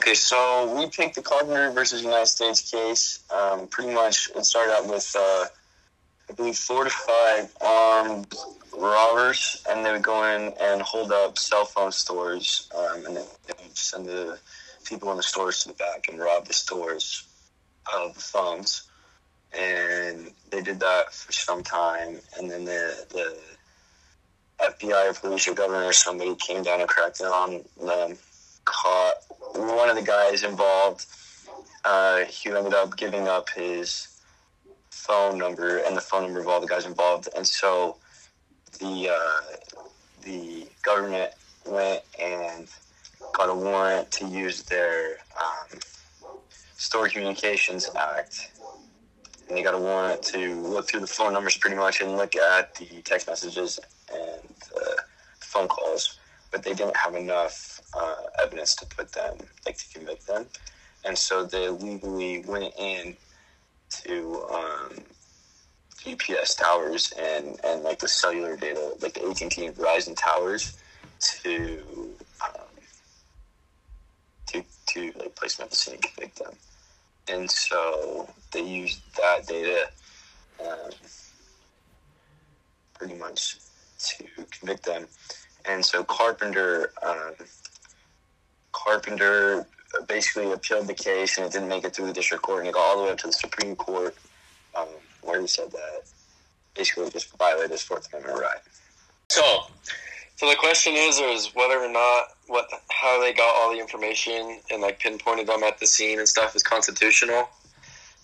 Okay, so we picked the Carpenter versus United States case. Um, pretty much, it started out with, uh, I believe, four to five armed robbers, and they would go in and hold up cell phone stores, um, and then they would send the people in the stores to the back and rob the stores of the phones. And they did that for some time, and then the the FBI or police or governor or somebody came down and cracked down on them, caught one of the guys involved. Uh, he ended up giving up his phone number and the phone number of all the guys involved, and so the uh, the government went and got a warrant to use their um, Stored Communications Act. And they got a warrant to look through the phone numbers pretty much and look at the text messages and uh, phone calls, but they didn't have enough uh, evidence to put them, like to convict them. And so they legally went in to um, GPS towers and, and like the cellular data, like the AT&T and Verizon towers to um, to to like place them and convict them. And so they used that data um, pretty much to convict them. And so Carpenter um, Carpenter basically appealed the case and it didn't make it through the district court and it got all the way up to the Supreme Court um, where he said that basically just violated his Fourth Amendment right. So, so the question is, is whether or not what how they got all the information and like pinpointed them at the scene and stuff is constitutional,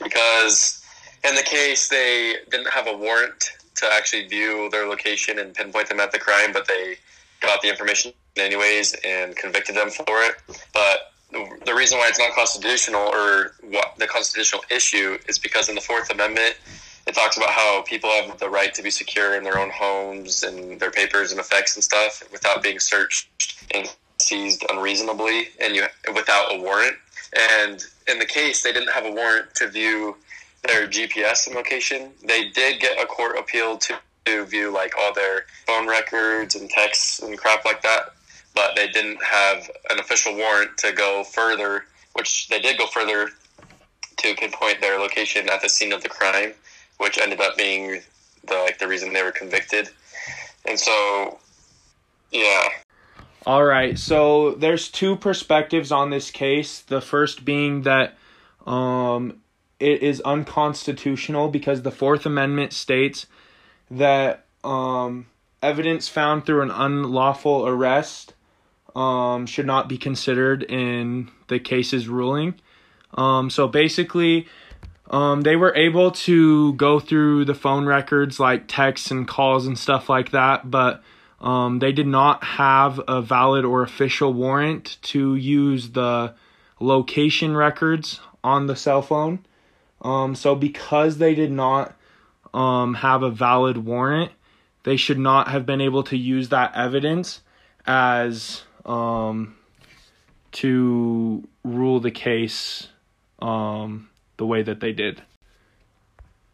because in the case they didn't have a warrant to actually view their location and pinpoint them at the crime, but they got the information anyways and convicted them for it. But the reason why it's not constitutional or what the constitutional issue is because in the Fourth Amendment, it talks about how people have the right to be secure in their own homes and their papers and effects and stuff without being searched and seized unreasonably and you without a warrant. And in the case, they didn't have a warrant to view their GPS location. They did get a court appeal to, to view like all their phone records and texts and crap like that, but they didn't have an official warrant to go further, which they did go further to pinpoint their location at the scene of the crime which ended up being the like the reason they were convicted. And so, yeah. All right. So there's two perspectives on this case. The first being that um, it is unconstitutional because the Fourth Amendment states that um, evidence found through an unlawful arrest um, should not be considered in the case's ruling. Um, so basically, um, they were able to go through the phone records like texts and calls and stuff like that, but um, they did not have a valid or official warrant to use the location records on the cell phone. Um, so, because they did not um, have a valid warrant, they should not have been able to use that evidence as um, to rule the case um, the way that they did.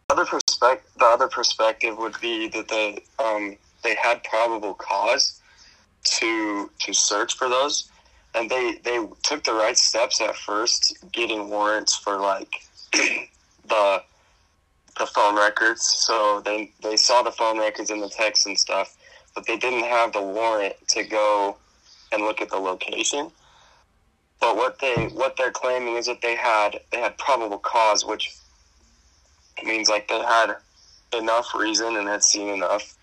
Other perspective, the other perspective would be that the um, they had probable cause to to search for those, and they they took the right steps at first, getting warrants for like the the phone records. So they they saw the phone records and the text and stuff, but they didn't have the warrant to go and look at the location. But what they what they're claiming is that they had they had probable cause, which means like they had enough reason and had seen enough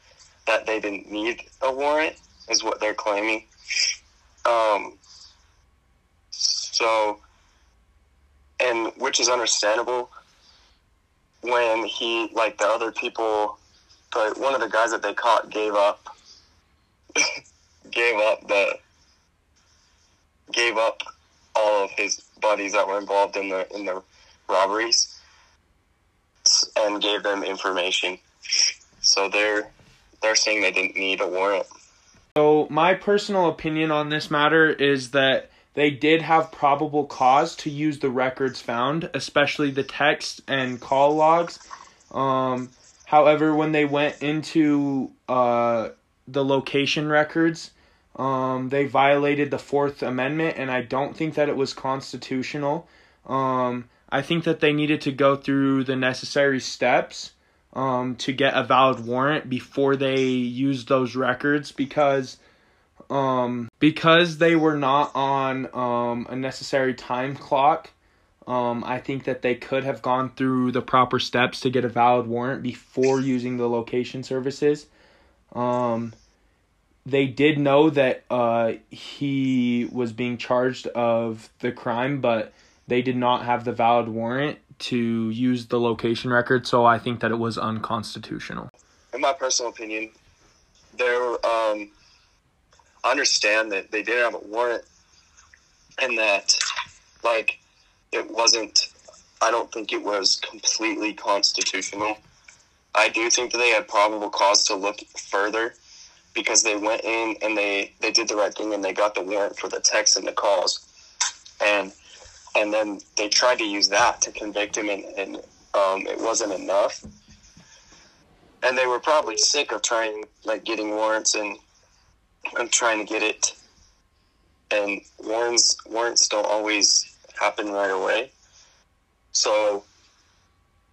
that they didn't need a warrant, is what they're claiming. Um, so, and which is understandable when he like the other people, but one of the guys that they caught gave up, gave up the, gave up all of his buddies that were involved in the in the robberies and gave them information. So they're they're saying they didn't need a warrant. So my personal opinion on this matter is that they did have probable cause to use the records found, especially the text and call logs. Um, however, when they went into uh, the location records, Um, they violated the Fourth Amendment, and I don't think that it was constitutional. Um, I think that they needed to go through the necessary steps um, to get a valid warrant before they used those records because um, because they were not on um, a necessary time clock. Um, I think that they could have gone through the proper steps to get a valid warrant before using the location services. Um, they did know that uh, he was being charged of the crime, but they did not have the valid warrant to use the location record, so I think that it was unconstitutional. In my personal opinion, there um, I understand that they didn't have a warrant and that like it wasn't I don't think it was completely constitutional. I do think that they had probable cause to look further because they went in and they, they did the right thing and they got the warrant for the texts and the calls. And and then they tried to use that to convict him and, and um, it wasn't enough. And they were probably sick of trying like getting warrants and and trying to get it and warrants warrants don't always happen right away. So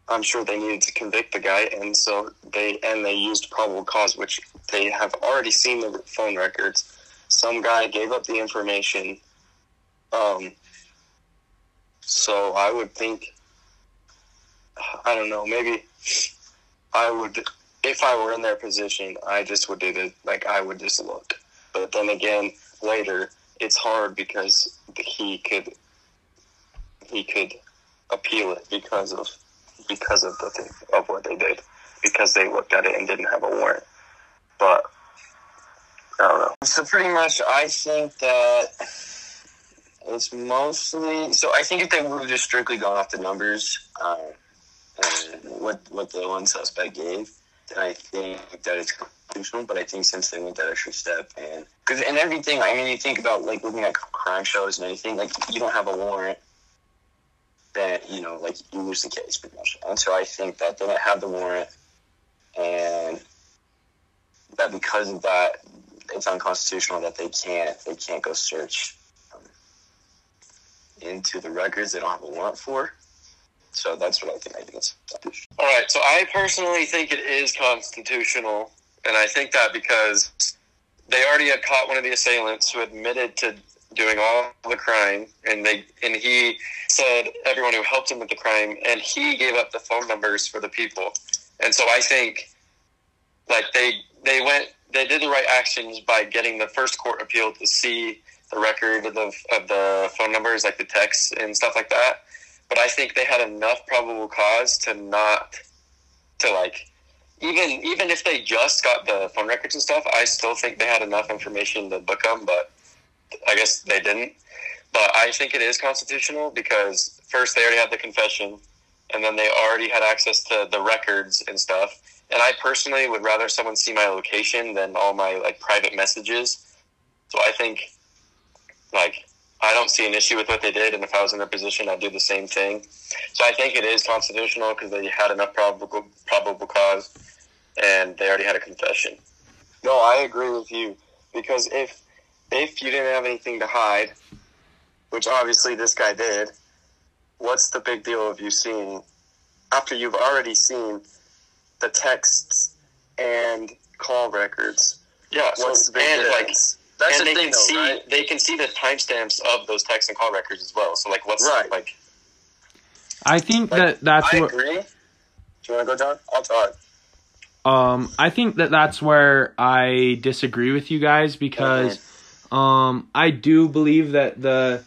I'm sure they needed to convict the guy, and so they and they used probable cause, which they have already seen the phone records. Some guy gave up the information. Um, so I would think, I don't know, maybe I would, if I were in their position, I just would do the like I would just look. But then again, later it's hard because he could he could appeal it because of because of the thing, of what they did because they looked at it and didn't have a warrant. But I don't know. So pretty much, I think that it's mostly. So I think if they would have just strictly gone off the numbers um, and what what the one suspect gave, then I think that it's constitutional. But I think since they went that extra step and because and everything, I mean, you think about like looking at crime shows and anything, like you don't have a warrant then you know, like you lose the case pretty much. And so I think that they don't have the warrant, and that because of that, it's unconstitutional that they can't they can't go search um, into the records they don't have a warrant for. So that's what I think. I think it's All right. So I personally think it is constitutional, and I think that because they already had caught one of the assailants who admitted to doing all the crime, and they and he said everyone who helped him with the crime, and he gave up the phone numbers for the people, and so I think like they they went they did the right actions by getting the first court appeal to see the record of the, of the phone numbers, like the texts and stuff like that. But I think they had enough probable cause to not to like even even if they just got the phone records and stuff, I still think they had enough information to book them. But I guess they didn't. But I think it is constitutional because first they already had the confession, and then they already had access to the records and stuff. And I personally would rather someone see my location than all my like private messages. So I think, like, I don't see an issue with what they did, and if I was in their position, I'd do the same thing. So I think it is constitutional because they had enough probable probable cause, and they already had a confession. No, I agree with you because if if you didn't have anything to hide, which obviously this guy did, what's the big deal of you seeing after you've already seen the texts and call records? Yeah, what's so, the and difference? like that's and the they thing, can though, see right? they can see the timestamps of those text and call records as well. So like, what's right. like? I think like, that that's I what. agree. Do you want to go, John? I'll talk. Um, I think that that's where I disagree with you guys because um, I do believe that the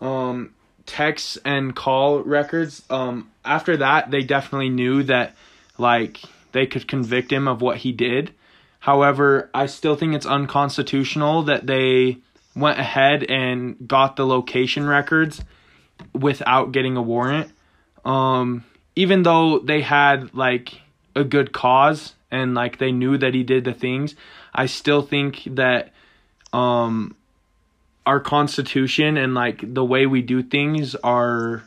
um, texts and call records, um, after that, they definitely knew that, like, they could convict him of what he did. However, I still think it's unconstitutional that they went ahead and got the location records without getting a warrant. Um, even though they had, like, a good cause and, like, they knew that he did the things, I still think that um our constitution and like the way we do things are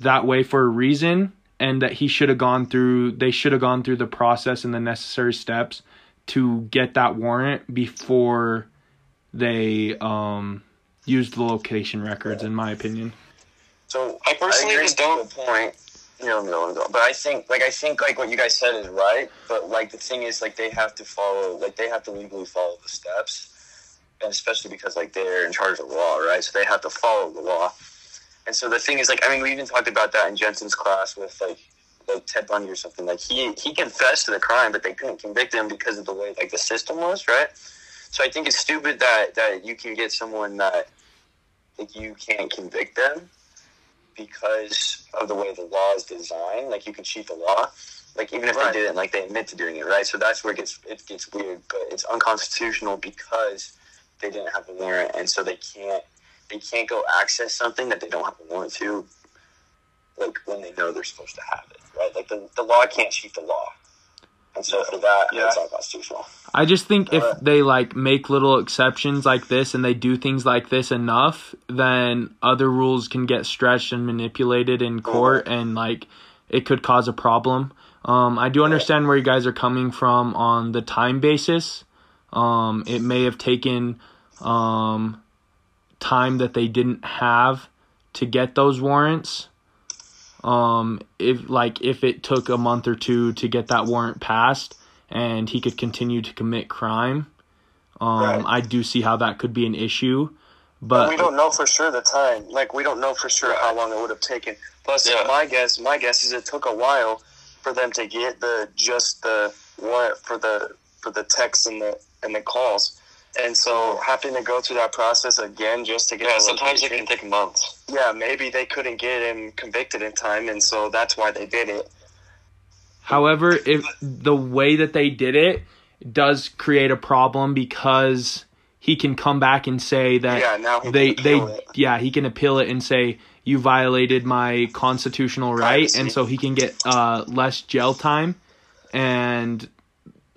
that way for a reason and that he should have gone through they should have gone through the process and the necessary steps to get that warrant before they um used the location records in my opinion. So I personally agree just don't- point. You know, no, no, but I think, like, I think, like, what you guys said is right. But like, the thing is, like, they have to follow, like, they have to legally follow the steps, and especially because, like, they're in charge of the law, right? So they have to follow the law. And so the thing is, like, I mean, we even talked about that in Jensen's class with like, like Ted Bundy or something. Like, he he confessed to the crime, but they couldn't convict him because of the way like the system was, right? So I think it's stupid that that you can get someone that like you can't convict them because of the way the law is designed. Like you can cheat the law. Like even if Right. they didn't, like they admit to doing it, right? So that's where it gets it gets weird. But it's unconstitutional because they didn't have a warrant, and so they can't they can't go access something that they don't have a warrant to. Like when they know they're supposed to have it, right? Like the, the law can't cheat the law, and so for that, Yeah. it's unconstitutional. I just think if they like make little exceptions like this and they do things like this enough, then other rules can get stretched and manipulated in court and like it could cause a problem. Um, I do understand where you guys are coming from on the time basis. Um, it may have taken um, time that they didn't have to get those warrants. Um, if like if it took a month or two to get that warrant passed, and he could continue to commit crime. Um, Right. I do see how that could be an issue, But but we don't know for sure the time. Like we don't know for sure how long it would have taken. Plus, Yeah. my guess, my guess is it took a while for them to get the just the warrant for the for the texts and the and the calls, and so having to go through that process again just to get. Yeah, sometimes it can take months. Yeah, maybe they couldn't get him convicted in time, and so that's why they did it. however, if the way that they did it does create a problem because he can come back and say that Yeah, now he they can they appeal it. yeah he can appeal it and say you violated my constitutional right Privacy. and so he can get uh, less jail time and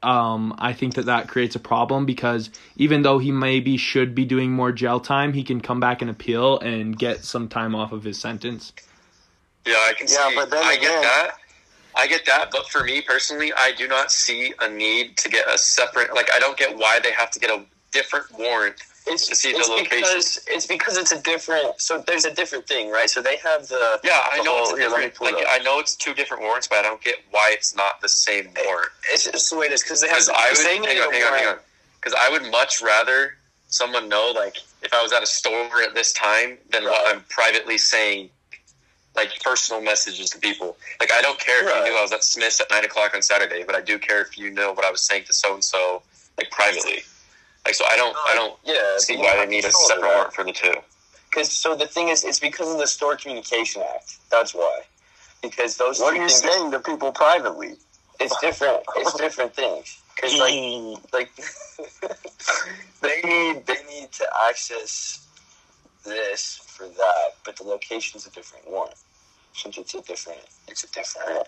um, I think that that creates a problem because even though he maybe should be doing more jail time, he can come back and appeal and get some time off of his sentence. Yeah, I can Yeah, see. but then I again- get that. I get that, but for me personally, I do not see a need to get a separate. Like, I don't get why they have to get a different warrant. It's, To see the location. because it's because it's a different. So there's a different thing, right? So they have the Yeah, I know whole- it's a here, different. Like. I know it's two different warrants, but I don't get why it's not the same warrant. it's just the way it is because they have. Because I would they hang on, hang on, hang on. Because I would much rather someone know, like, if I was at a store at this time, than what I'm privately saying, like personal messages to people. Like, I don't care if Right. you knew I was at Smith's at nine o'clock on Saturday, but I do care if you know what I was saying to so and so, like privately. Like, so I don't, I don't Yeah, see why they need a separate that. warrant for the two. Because so the thing is, it's because of the Stored Communication Act. That's why. Because those What are you saying to people privately? it's different. It's different things. Because like like they need they need to access this for that, but the location's a different one. Since it's a different, it's a different.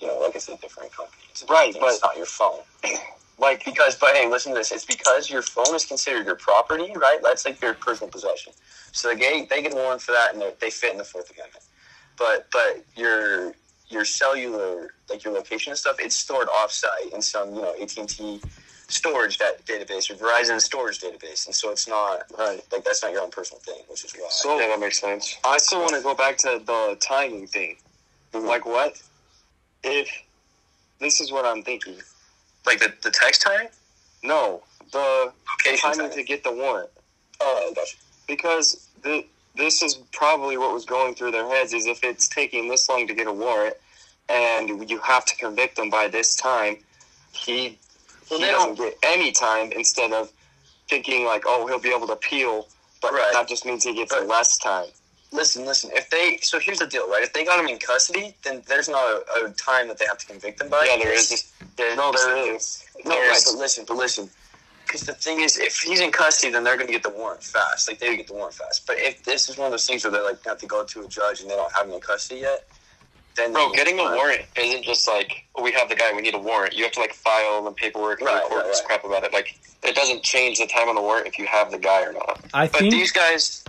You know, like it's a different company. It's a Right, different- it's not your phone. Like Because, but hey, listen to this. It's because your phone is considered your property, right? That's like your personal possession. So they get, they get a warrant for that, and they- they fit in the Fourth Amendment. But but your your cellular, like your location and stuff, it's stored offsite in some you know AT and T storage that database or Verizon storage database, and so it's not right. like that's not your own personal thing, which is why. So Yeah, that makes sense. I still want to go back to the timing thing. Mhm. Like what? If this is what I'm thinking. like the the text time, No, the location timing time. to get the warrant. Oh, gotcha. because the, this is probably what was going through their heads is if it's taking this long to get a warrant and you have to convict them by this time he, Well, he doesn't get any time instead of thinking like oh he'll be able to appeal but Right. that just means he gets But- less time Listen, listen. If they so here's the deal, right? If they got him in custody, then there's not a, a time that they have to convict him by. Yeah, there is. There, no there is No, There right, is. but listen, but listen. Because the thing is, if he's in custody, then they're going to get the warrant fast. Like they get the warrant fast. But if this is one of those things where they like have to go to a judge and they don't have him in custody yet, then Bro, getting a warrant isn't just like oh, we have the guy, we need a warrant. You have to like file the paperwork and Right, record right, this right. crap about it. Like it doesn't change the time on the warrant if you have the guy or not. I But think these guys,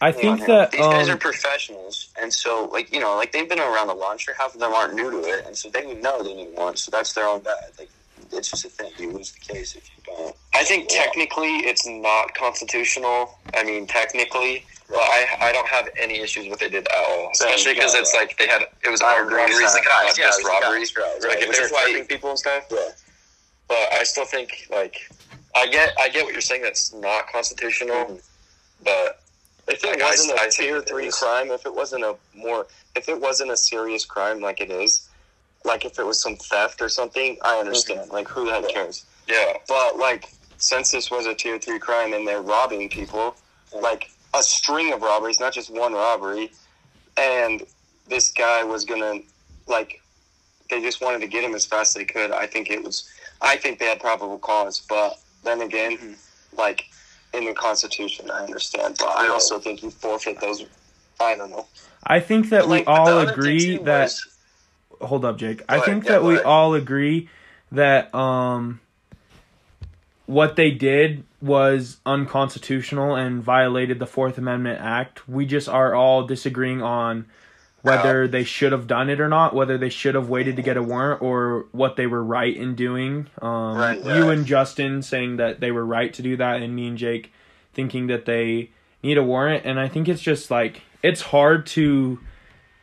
I think hang that these guys are um, professionals, and so like you know, like they've been around the law. I'm half of them aren't new to it, and so they would know they need one. So that's their own bad. Like it's just a thing. You lose the case if you don't. I think technically it's not constitutional. I mean, technically, but I I don't have any issues with it did at all. Especially because it's like they had it was armed robberies, the guys, not yeah, just it was the robbery. right, like if they're is fighting people and stuff. Yeah. But I still think like I get I get what you're saying. That's not constitutional, Mhm. but If it I- wasn't I a think tier three is. crime, if it wasn't a more, if it wasn't a serious crime like it is, like if it was some theft or something, I understand. Mm-hmm. Like who the heck cares? yeah, But like since this was a tier three crime and they're robbing people, like a string of robberies, not just one robbery, and this guy was gonna like they just wanted to get him as fast as they could. I think it was I think they had probable cause, but then again, mm-hmm. like in the Constitution, I understand, but I also think you forfeit those. I don't know. I think that we Like, the all agree that was- hold up, Jake. I think yeah, that we all agree that um what they did was unconstitutional and violated the Fourth Amendment Act. We just are all disagreeing on whether they should have done it or not, whether they should have waited to get a warrant or what they were right in doing. Um, Right, You right. and Justin saying that they were right to do that, and me and Jake thinking that they need a warrant. And I think it's just like it's hard to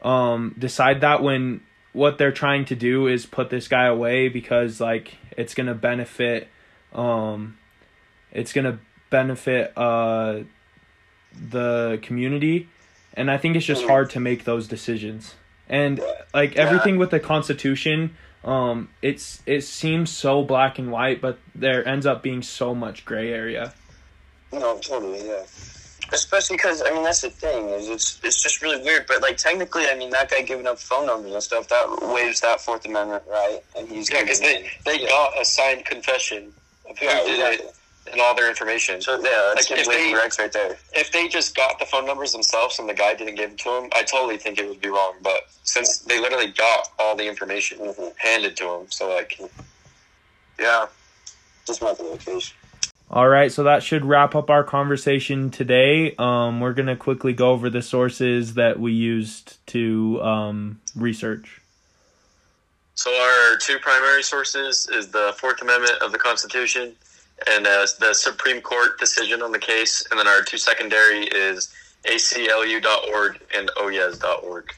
um, decide that when what they're trying to do is put this guy away because like it's gonna benefit um it's gonna benefit uh the community and i think it's just hard to make those decisions and like everything with the constitution um it's it seems so black and white but there ends up being so much gray area No, totally, yeah. Especially because I mean that's the thing is it's it's just really weird. But like technically, I mean that guy giving up phone numbers and stuff that waives that Fourth Amendment right, and he's yeah, because they they Yeah. got a signed confession of who yeah, did exactly. it and all their information. So yeah, that's Like, like if they- Rex right there. if they just got the phone numbers themselves and the guy didn't give it to them, I totally think it would be wrong. But since they literally got all the information Mhm. handed to them, so like, Yeah, just not the location. all right so that should wrap up our conversation today um we're gonna quickly go over the sources that we used to um research so our two primary sources is the Fourth Amendment of the Constitution and uh, the Supreme Court decision on the case, and then our two secondary is ACLU.org and Oyez.org.